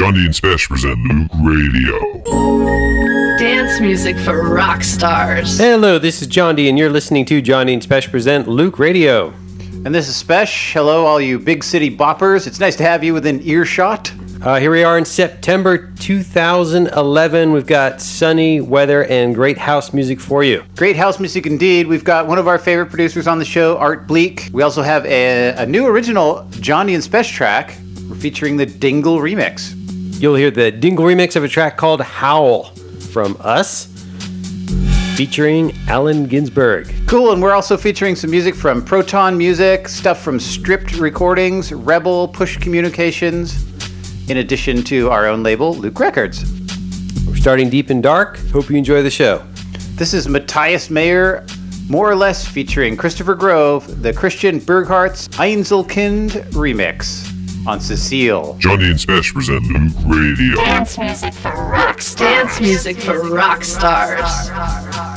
Jondi and Spesh present Loöq Radio. Dance music for rock stars. Hello, this is Jondi, and you're listening to Jondi and Spesh present Loöq Radio. And this is Spesh. Hello, all you big city boppers. It's nice to have you within earshot. Uh, here we are in September 2011. We've got sunny weather and great house music for you. Great house music indeed. We've got one of our favorite producers on the show, Art Bleak. We also have a, a new original Jondi and Spesh track. We're featuring the Dingle remix. You'll hear the Dingle remix of a track called Howl from us, featuring Allen Ginsberg. Cool, and we're also featuring some music from Proton Music, stuff from Stripped Recordings, Rebel, Push Communications, in addition to our own label, Loöq Records. We're starting deep and dark. Hope you enjoy the show. This is Matthias Meyer, more or less featuring Christopher Grove, the Christian Burkhardt's Einzelkind remix on Cecile. Jondi and Spesh present Loöq Radio. Dance music for rock stars. Dance music for rock stars.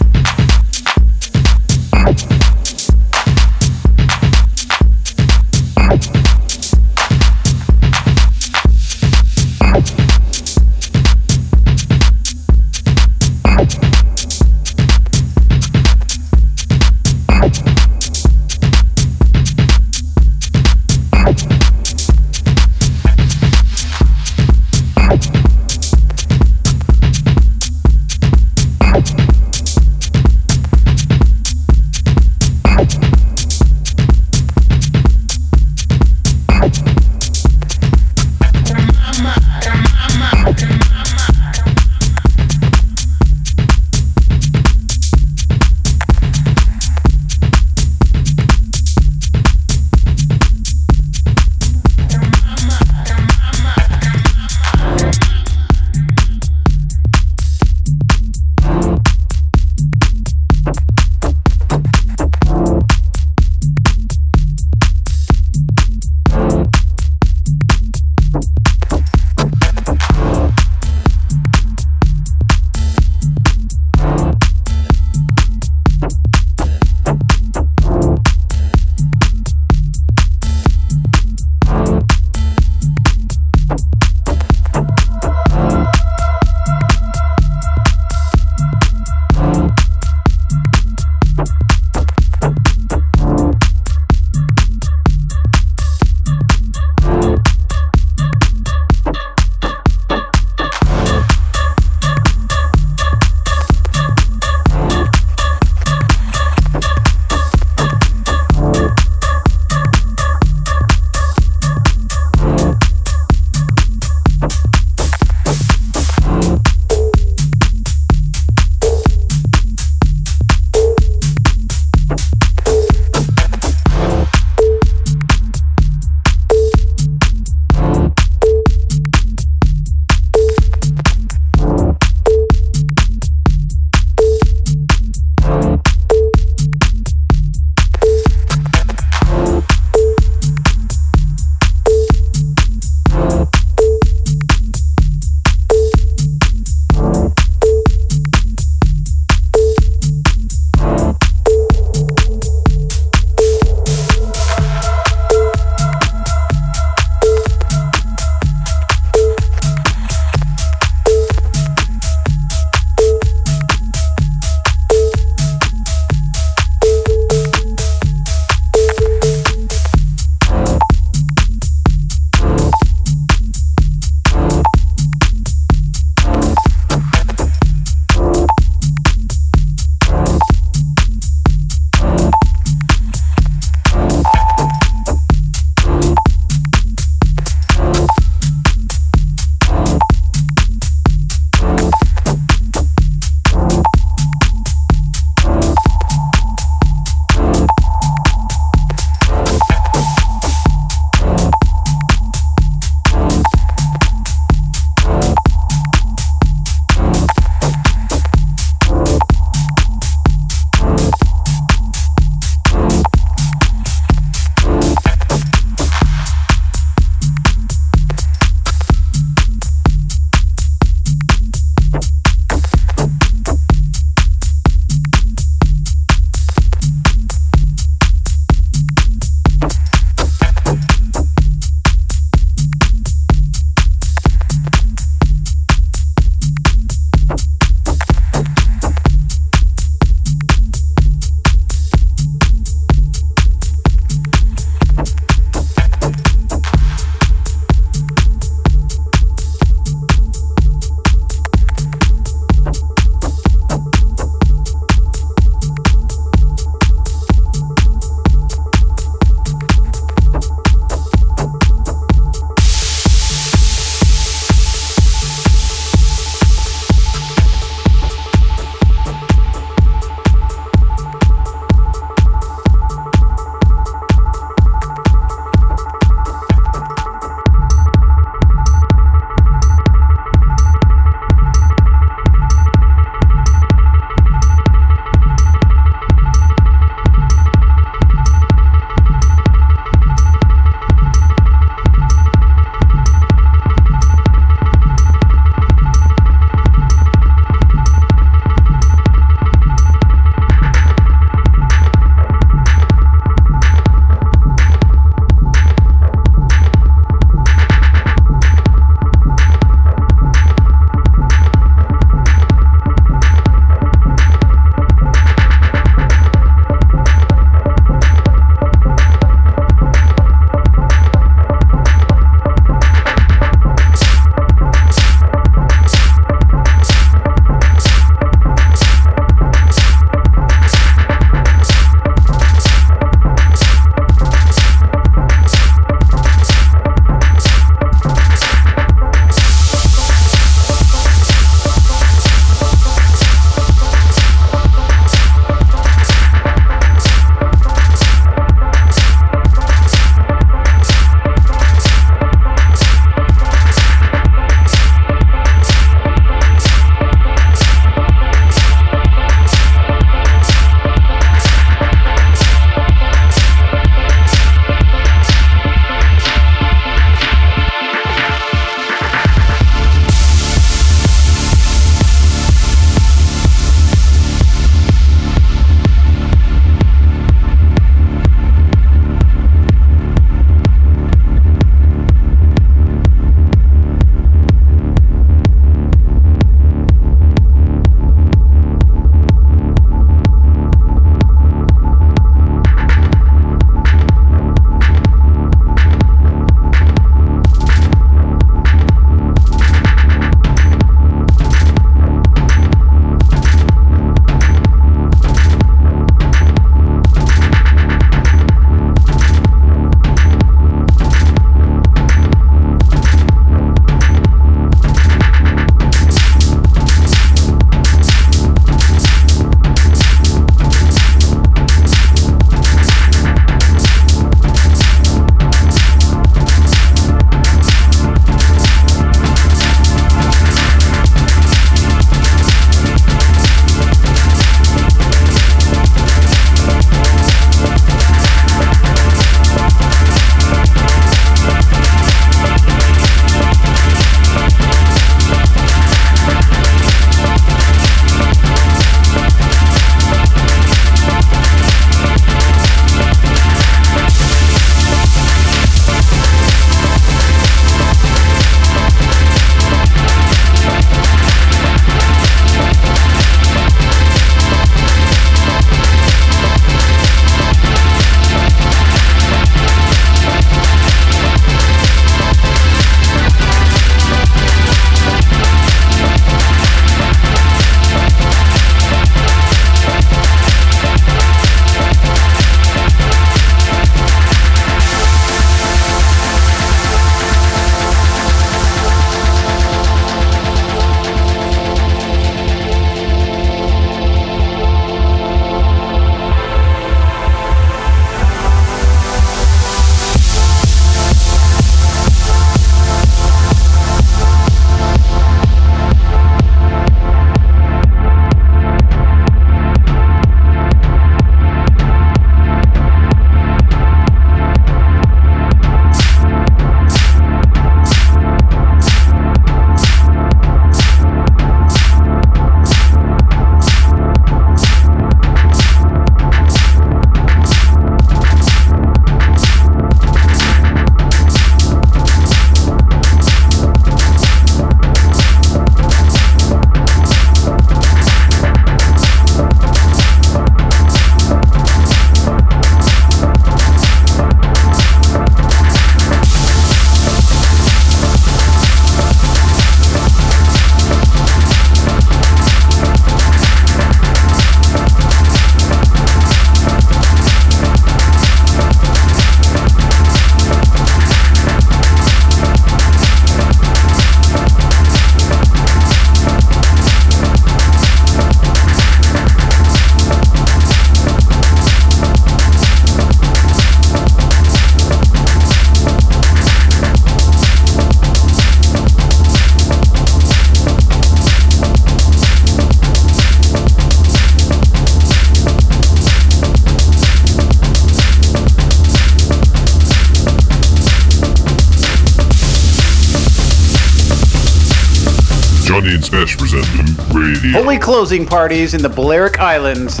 Holy closing parties in the Balearic Islands.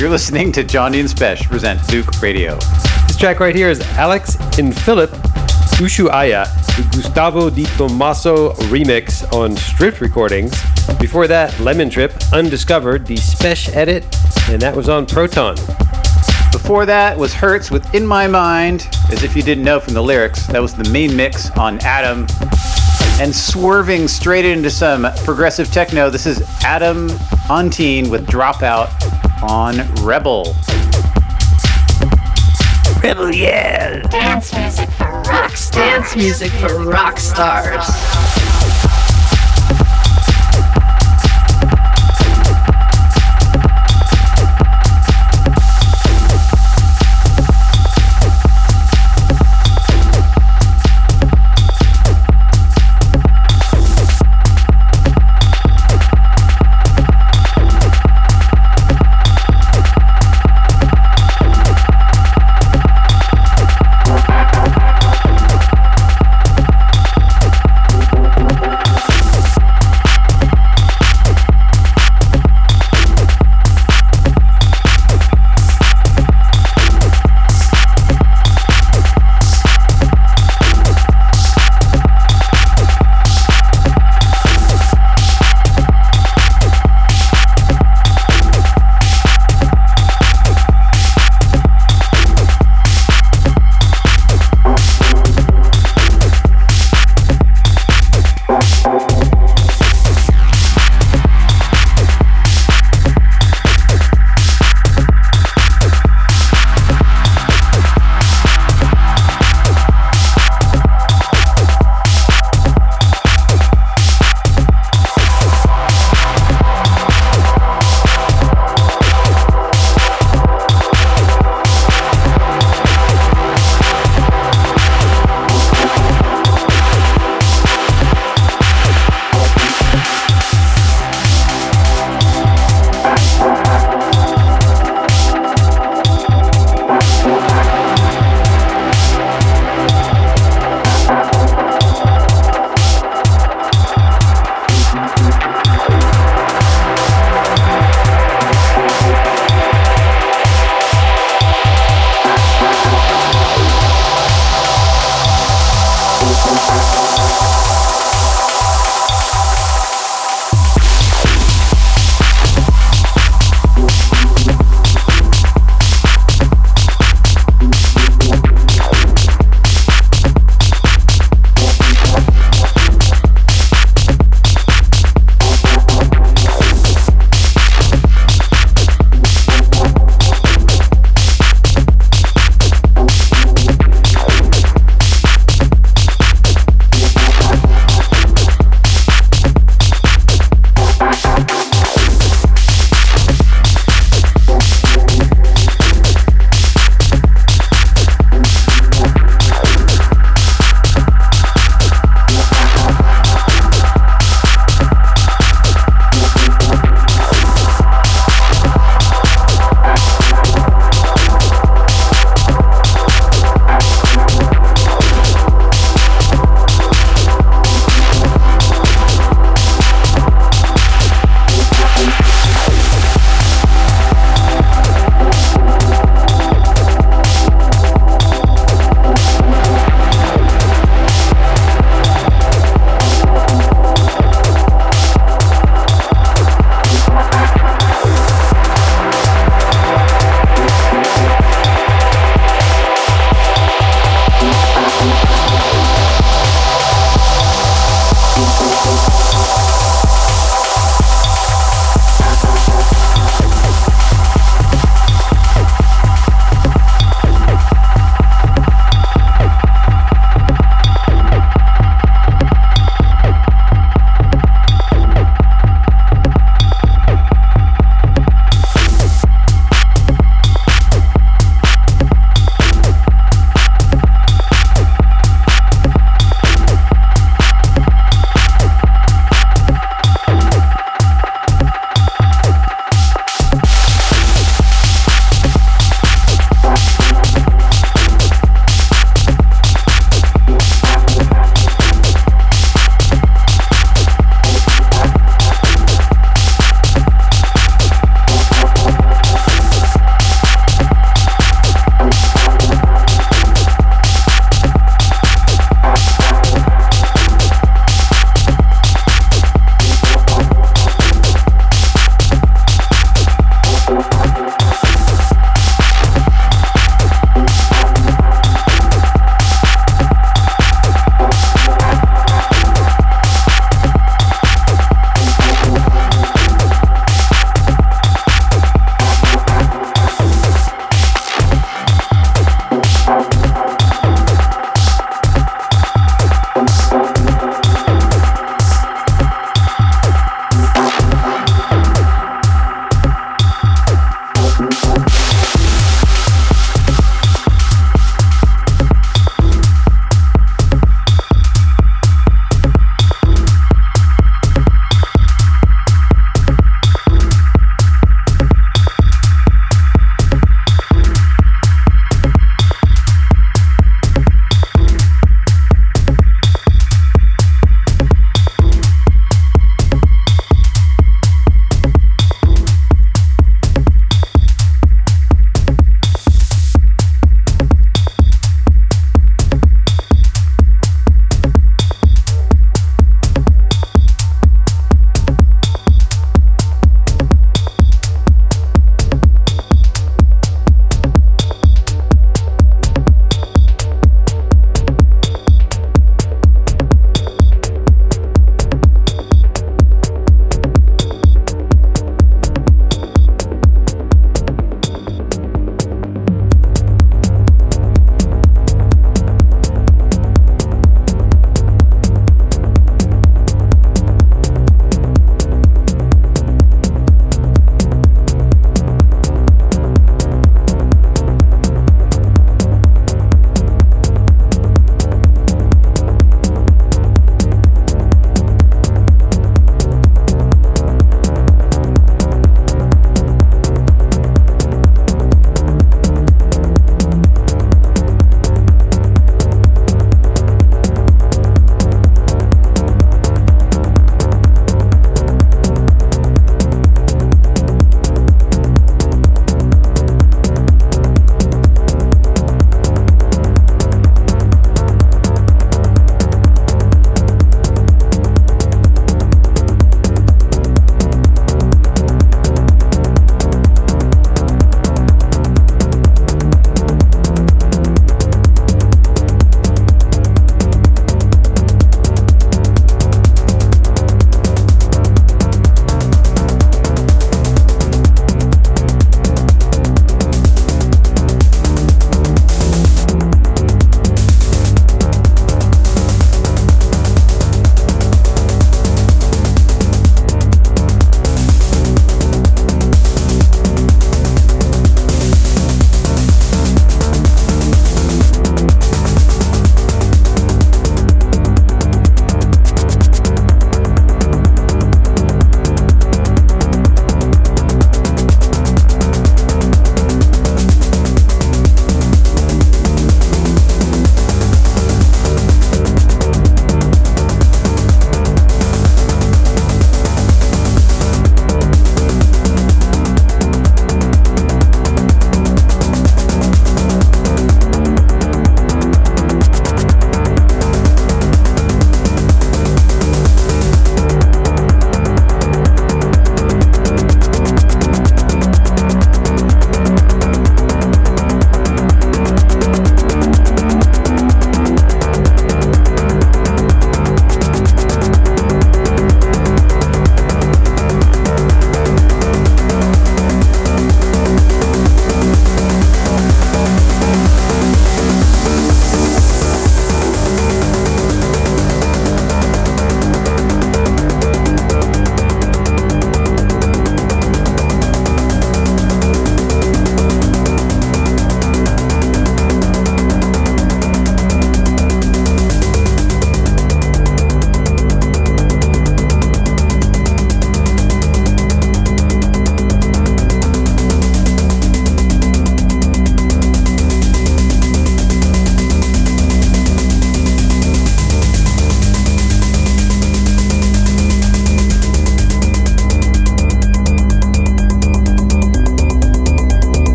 You're listening to Jondi and Spesh present Loöq Radio. This track right here is Alex and Philip Ushuaia, the Gustavo Di Tommaso remix on Stripped Recordings. Before that, Lemon Trip, Undiscovered, the Spesh edit, and that was on Proton. Before that was Hertz with In My Mind, as if you didn't know from the lyrics. That was the main mix on Adam. And swerving straight into some progressive techno, this is Adam Ontine with Dropout on Rebel. Rebel, yeah! Dance music for rocks. Dance music for rock stars.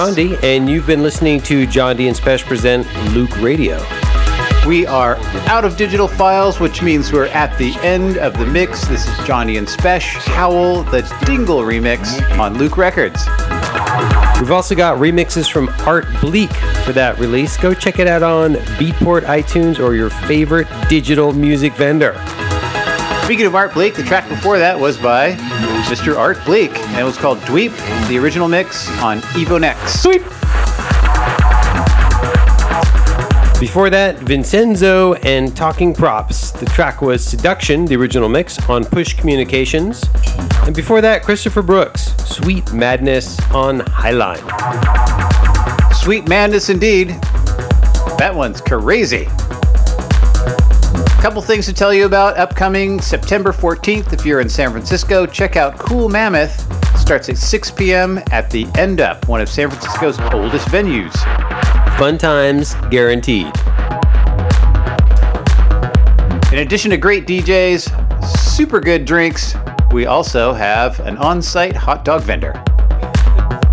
Jondi, and you've been listening to Jondi and Spesh present Loöq Radio. We are out of digital files, which means we're at the end of the mix. This is Jondi and Spesh, Howl, the Dingle remix on Loöq Records. We've also got remixes from Art Bleek for that release. Go check it out on Beatport, iTunes, or your favorite digital music vendor. Speaking of Art Bleek, the track before that was by Mr. Art Bleek, and it was called Dweep, the original mix on Evo Next. Sweep. Before that, Vincenzo and Talking Props. The track was Seduction, the original mix, on Push Communications. And before that, Christopher Brooks, Sweet Madness on Highline. Sweet madness indeed. That one's crazy. Couple things to tell you about upcoming September 14th. If you're in San Francisco, check out Kool Mammoth. Starts at 6 p.m. at the EndUp, one of San Francisco's oldest venues. Fun times guaranteed. In addition to great DJs, super good drinks, we also have an on site hot dog vendor.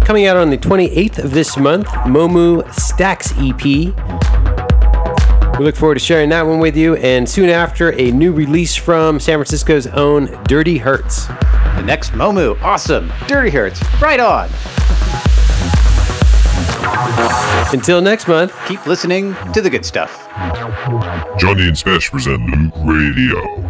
Coming out on the 28th of this month, Momu Stacks EP. We look forward to sharing that one with you, and soon after, a new release from San Francisco's own Dirty Hurts. The next Momu, awesome. Dirty Hurts, right on. Until next month, Keep listening to the good stuff. Jondi and Spesh present Loöq Radio.